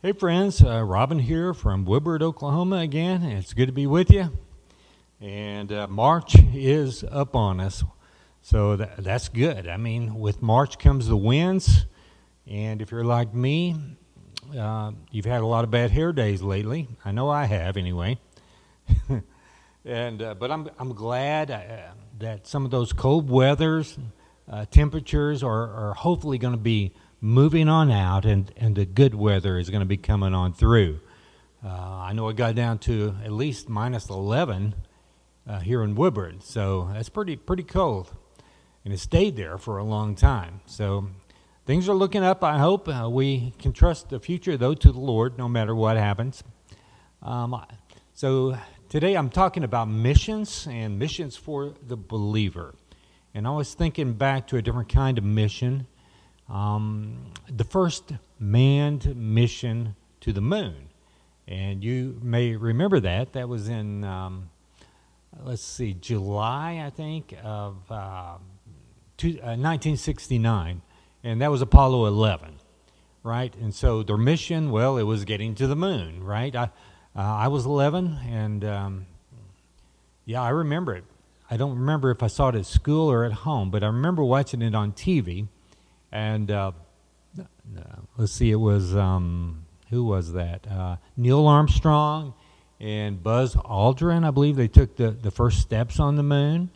Hey, friends, uh, Robin here from Woodward, Oklahoma again. It's good to be with you. And uh, March is up on us, so that, that's good. I mean, with March comes the winds, and if you're like me, uh, you've had a lot of bad hair days lately. I know I have, anyway. and uh, but I'm I'm glad uh, that some of those cold weathers, uh, temperatures are, are hopefully going to be moving on out, and, and the good weather is going to be coming on through. Uh, I know it got down to at least minus 11 uh, here in Woodward, so that's pretty pretty cold, and it stayed there for a long time. So things are looking up. I hope uh, we can trust the future though to the Lord, no matter what happens. Um, so today I'm talking about missions and missions for the believer, and I was thinking back to a different kind of mission um, the first manned mission to the moon. And you may remember that. That was in, um, let's see, July, I think, of uh, two, uh, 1969. And that was Apollo 11, right? And so their mission, well, it was getting to the moon, right? I, uh, I was 11, and um, yeah, I remember it. I don't remember if I saw it at school or at home, but I remember watching it on TV and uh, let's see, it was um, who was that? Uh, Neil Armstrong and Buzz Aldrin. I believe they took the, the first steps on the moon.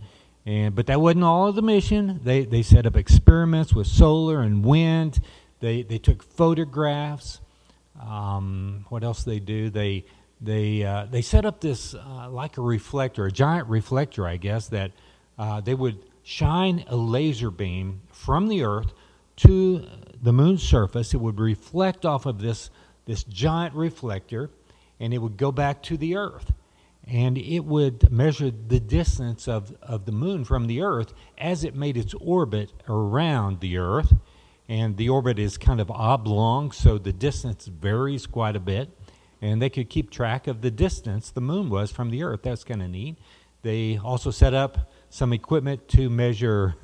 And but that wasn't all of the mission. They they set up experiments with solar and wind. They they took photographs. Um, what else they do? They they uh, they set up this uh, like a reflector, a giant reflector, I guess that uh, they would shine a laser beam from the Earth to the moon's surface. It would reflect off of this, this giant reflector and it would go back to the Earth. And it would measure the distance of, of the moon from the Earth as it made its orbit around the Earth. And the orbit is kind of oblong, so the distance varies quite a bit. And they could keep track of the distance the moon was from the Earth. That's kind of neat. They also set up some equipment to measure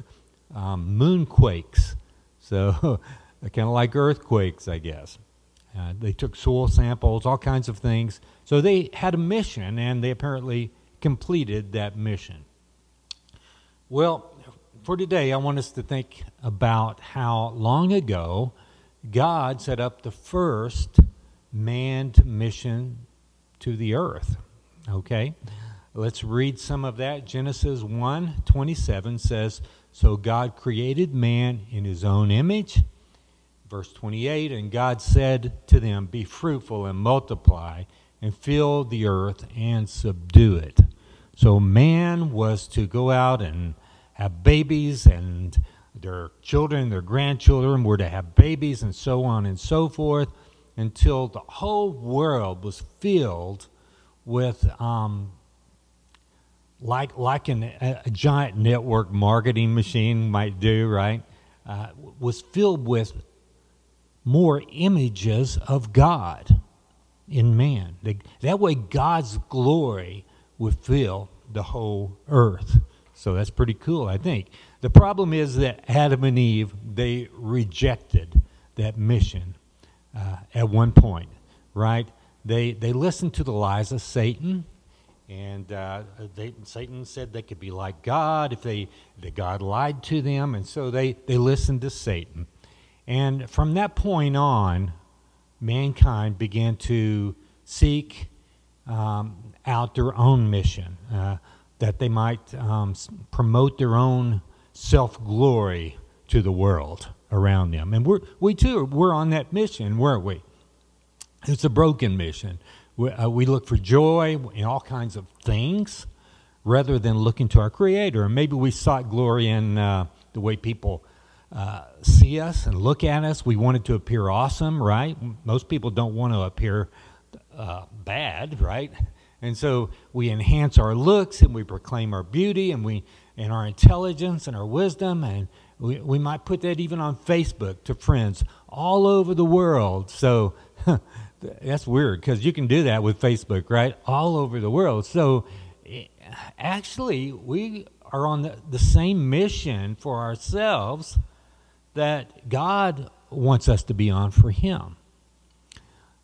um, moonquakes so, kind of like earthquakes, I guess. Uh, they took soil samples, all kinds of things. So they had a mission, and they apparently completed that mission. Well, for today, I want us to think about how long ago God set up the first manned mission to the earth. Okay? Let's read some of that. Genesis 1 27 says, so God created man in his own image. Verse 28 And God said to them, Be fruitful and multiply, and fill the earth and subdue it. So man was to go out and have babies, and their children, their grandchildren were to have babies, and so on and so forth, until the whole world was filled with um, like like an, a, giant network marketing machine might do, right? Uh, was filled with more images of God in man. that way, God's glory would fill the whole earth. So that's pretty cool, I think. The problem is that Adam and Eve they rejected that mission uh, at one point, right? They they listened to the lies of Satan and uh, they, Satan said they could be like God if they that God lied to them, and so they they listened to Satan. And from that point on, mankind began to seek um, out their own mission, uh, that they might um, promote their own self glory to the world around them. And we're, we too, we're on that mission, weren't we? It's a broken mission. We, uh, we look for joy in all kinds of things rather than looking to our Creator. And maybe we sought glory in uh, the way people uh, see us and look at us. We wanted to appear awesome, right? Most people don't want to appear uh, bad, right? And so we enhance our looks and we proclaim our beauty and we and our intelligence and our wisdom and we, we might put that even on Facebook to friends all over the world. So that's weird because you can do that with Facebook, right? All over the world. So eh, actually, we are on the, the same mission for ourselves that God wants us to be on for Him.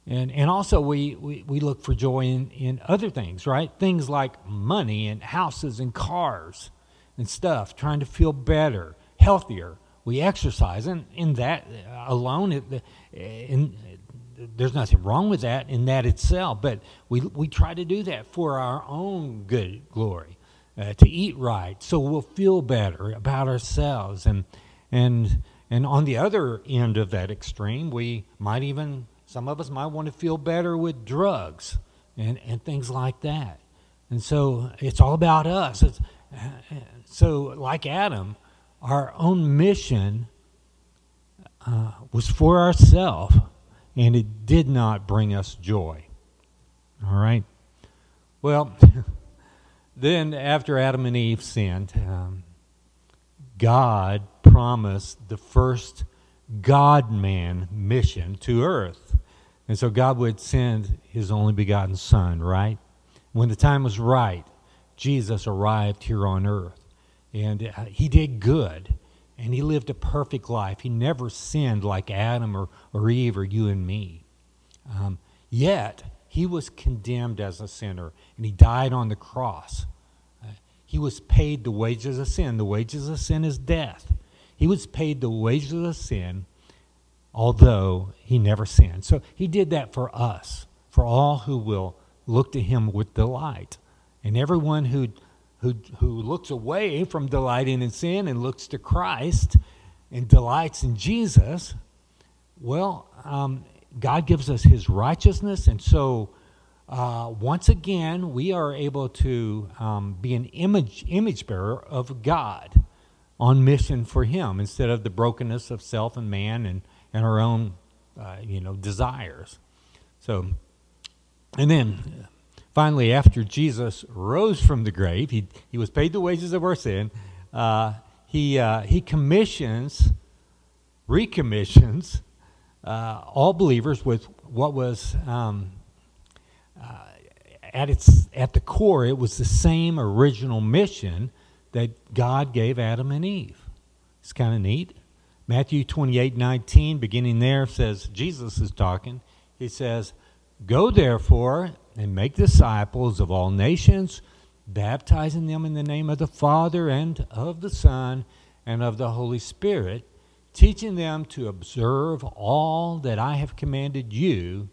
And, and also, we, we, we look for joy in, in other things, right? Things like money and houses and cars and stuff, trying to feel better, healthier. We exercise, and in that alone, it, eh, in, there's nothing wrong with that in that itself, but we, we try to do that for our own good glory, uh, to eat right, so we'll feel better about ourselves. And, and, and on the other end of that extreme, we might even some of us might want to feel better with drugs and, and things like that. And so it's all about us. It's, so, like Adam, our own mission uh, was for ourselves, and it did not bring us joy. All right? Well, then after Adam and Eve sinned, um, God promised the first God man mission to earth. And so God would send his only begotten Son, right? When the time was right, Jesus arrived here on earth. And uh, he did good. And he lived a perfect life. He never sinned like Adam or, or Eve or you and me. Um, yet, he was condemned as a sinner, and he died on the cross. Uh, he was paid the wages of sin. The wages of sin is death. He was paid the wages of sin although he never sinned. So he did that for us, for all who will look to him with delight. And everyone who, who, who looks away from delighting in sin and looks to Christ and delights in Jesus, well, um, God gives us his righteousness. And so uh, once again, we are able to um, be an image, image bearer of God on mission for him instead of the brokenness of self and man and and our own, uh, you know, desires. So, and then finally, after Jesus rose from the grave, he, he was paid the wages of our sin. Uh, he, uh, he commissions, recommissions uh, all believers with what was um, uh, at its at the core. It was the same original mission that God gave Adam and Eve. It's kind of neat. Matthew 28 19, beginning there, says, Jesus is talking. He says, Go therefore and make disciples of all nations, baptizing them in the name of the Father and of the Son and of the Holy Spirit, teaching them to observe all that I have commanded you.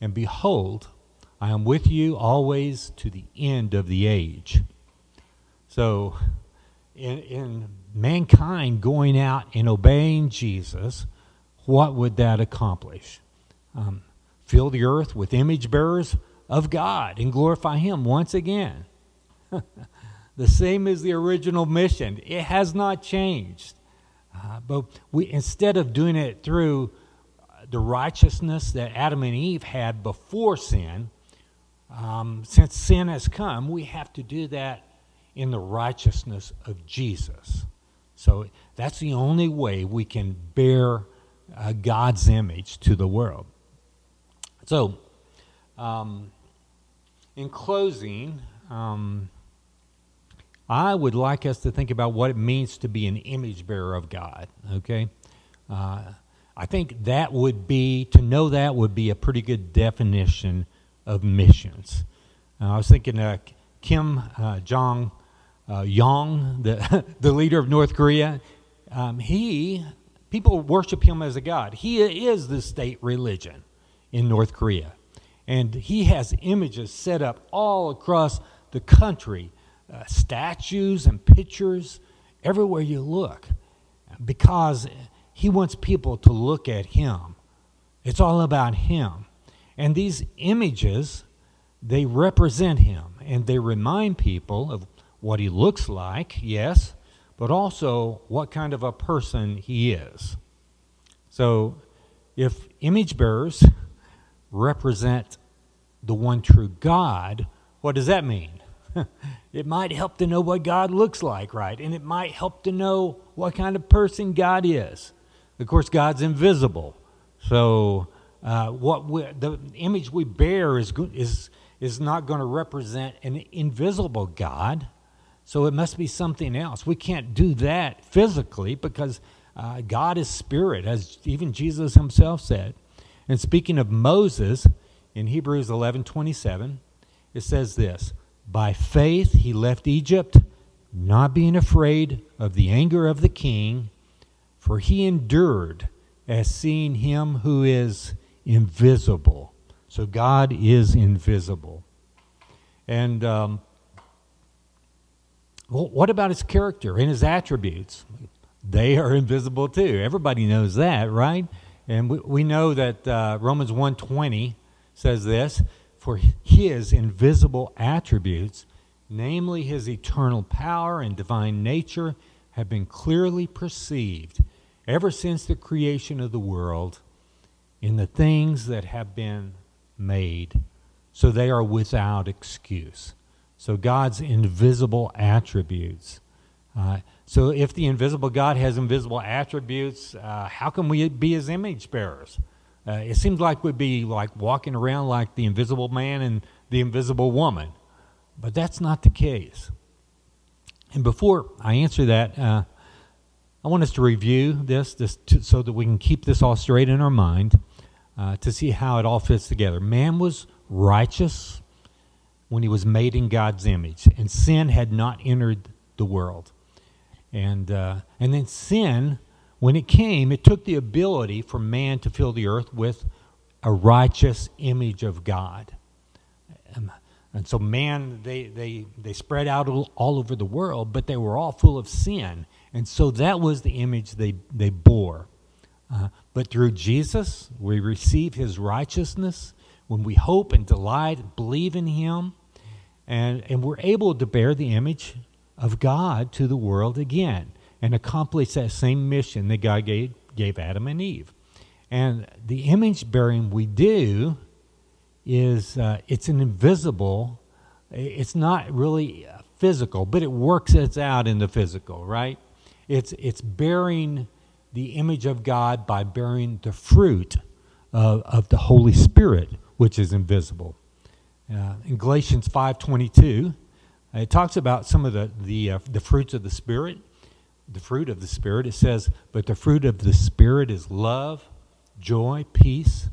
And behold, I am with you always to the end of the age. So, in, in mankind going out and obeying Jesus, what would that accomplish? Um, fill the earth with image bearers of God and glorify Him once again. the same as the original mission, it has not changed. Uh, but we, instead of doing it through the righteousness that Adam and Eve had before sin, um, since sin has come, we have to do that in the righteousness of Jesus. So that's the only way we can bear uh, God's image to the world. So, um, in closing, um, I would like us to think about what it means to be an image bearer of God, okay? Uh, I think that would be, to know that would be a pretty good definition of missions. Uh, I was thinking uh, Kim uh, Jong uh, Yong, the, the leader of North Korea, um, he, people worship him as a god. He is the state religion in North Korea. And he has images set up all across the country, uh, statues and pictures everywhere you look, because he wants people to look at him. It's all about him. And these images, they represent him and they remind people of what he looks like, yes, but also what kind of a person he is. So, if image bearers represent the one true God, what does that mean? it might help to know what God looks like, right? And it might help to know what kind of person God is. Of course, God's invisible. So, uh, what we, the image we bear is, is, is not going to represent an invisible God. So it must be something else. We can't do that physically because uh, God is spirit, as even Jesus himself said. And speaking of Moses, in Hebrews 11 27, it says this By faith he left Egypt, not being afraid of the anger of the king, for he endured as seeing him who is invisible. So God is invisible. And um, well, what about his character and his attributes? They are invisible too. Everybody knows that, right? And we, we know that uh, Romans 1.20 says this, for his invisible attributes, namely his eternal power and divine nature, have been clearly perceived ever since the creation of the world in the things that have been made, so they are without excuse. So God's invisible attributes. So if the invisible God has invisible attributes, uh, how can we be his image bearers? Uh, it seems like we'd be like walking around like the invisible man and the invisible woman, but that's not the case. And before I answer that, uh, I want us to review this, this to, so that we can keep this all straight in our mind uh, to see how it all fits together. Man was righteous when he was made in God's image, and sin had not entered the world. And, uh, and then sin, when it came, it took the ability for man to fill the earth with a righteous image of God. Um, and so man, they, they, they spread out all over the world, but they were all full of sin. And so that was the image they, they bore. Uh, but through Jesus, we receive his righteousness when we hope and delight, and believe in him, and, and we're able to bear the image of God to the world again and accomplish that same mission that God gave, gave Adam and Eve. And the image bearing we do is uh, it's an invisible, it's not really physical, but it works its out in the physical, right? It's, it's bearing the image of God by bearing the fruit of, of the Holy Spirit, which is invisible. Uh, in Galatians 5.22, uh, it talks about some of the, the, uh, the fruits of the Spirit. The fruit of the Spirit, it says, but the fruit of the Spirit is love, joy, peace,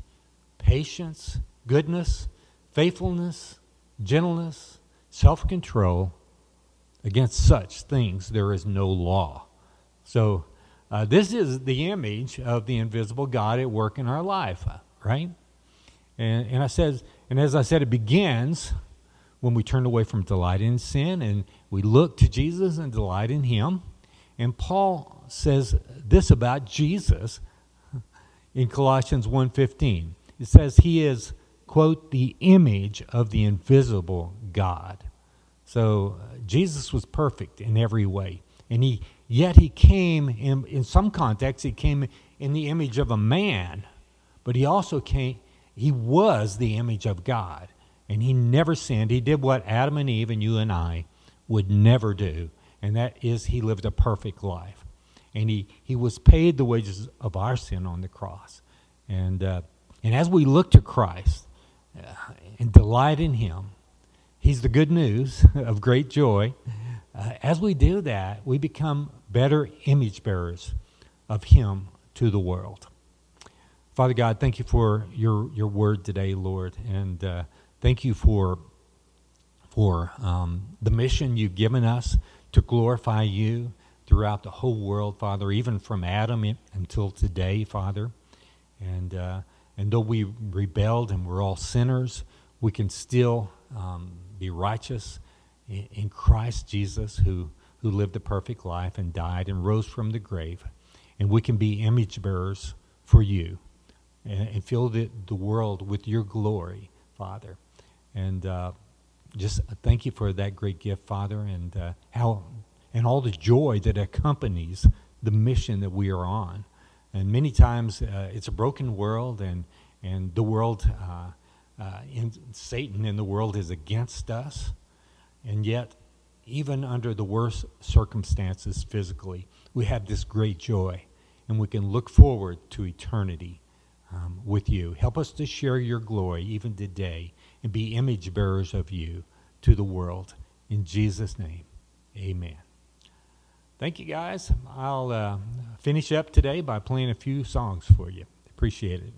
patience, goodness, faithfulness, gentleness, self control. Against such things there is no law. So, uh, this is the image of the invisible God at work in our life, right? And, and I says, and as I said, it begins when we turn away from delight in sin and we look to Jesus and delight in Him. And Paul says this about Jesus in Colossians 1:15. It says he is quote the image of the invisible God. So uh, Jesus was perfect in every way, and he yet he came in in some contexts he came in the image of a man, but he also came he was the image of God, and he never sinned. He did what Adam and Eve and you and I would never do, and that is he lived a perfect life. And he, he was paid the wages of our sin on the cross. And, uh, and as we look to Christ uh, and delight in him, he's the good news of great joy. Uh, as we do that, we become better image bearers of him to the world. Father God, thank you for your, your word today, Lord, and uh, thank you for, for um, the mission you've given us to glorify you throughout the whole world, Father, even from Adam until today, Father. And, uh, and though we rebelled and we're all sinners, we can still um, be righteous in, in Christ Jesus, who, who lived a perfect life and died and rose from the grave. And we can be image bearers for you and, and fill the, the world with your glory, Father. And uh, just thank you for that great gift, Father, and uh, how and all the joy that accompanies the mission that we are on. And many times uh, it's a broken world, and and the world, uh, uh, Satan in the world is against us, and yet, even under the worst circumstances physically, we have this great joy, and we can look forward to eternity um, with you. Help us to share your glory even today and be image bearers of you to the world. In Jesus' name, amen. Thank you, guys. I'll uh, finish up today by playing a few songs for you. Appreciate it.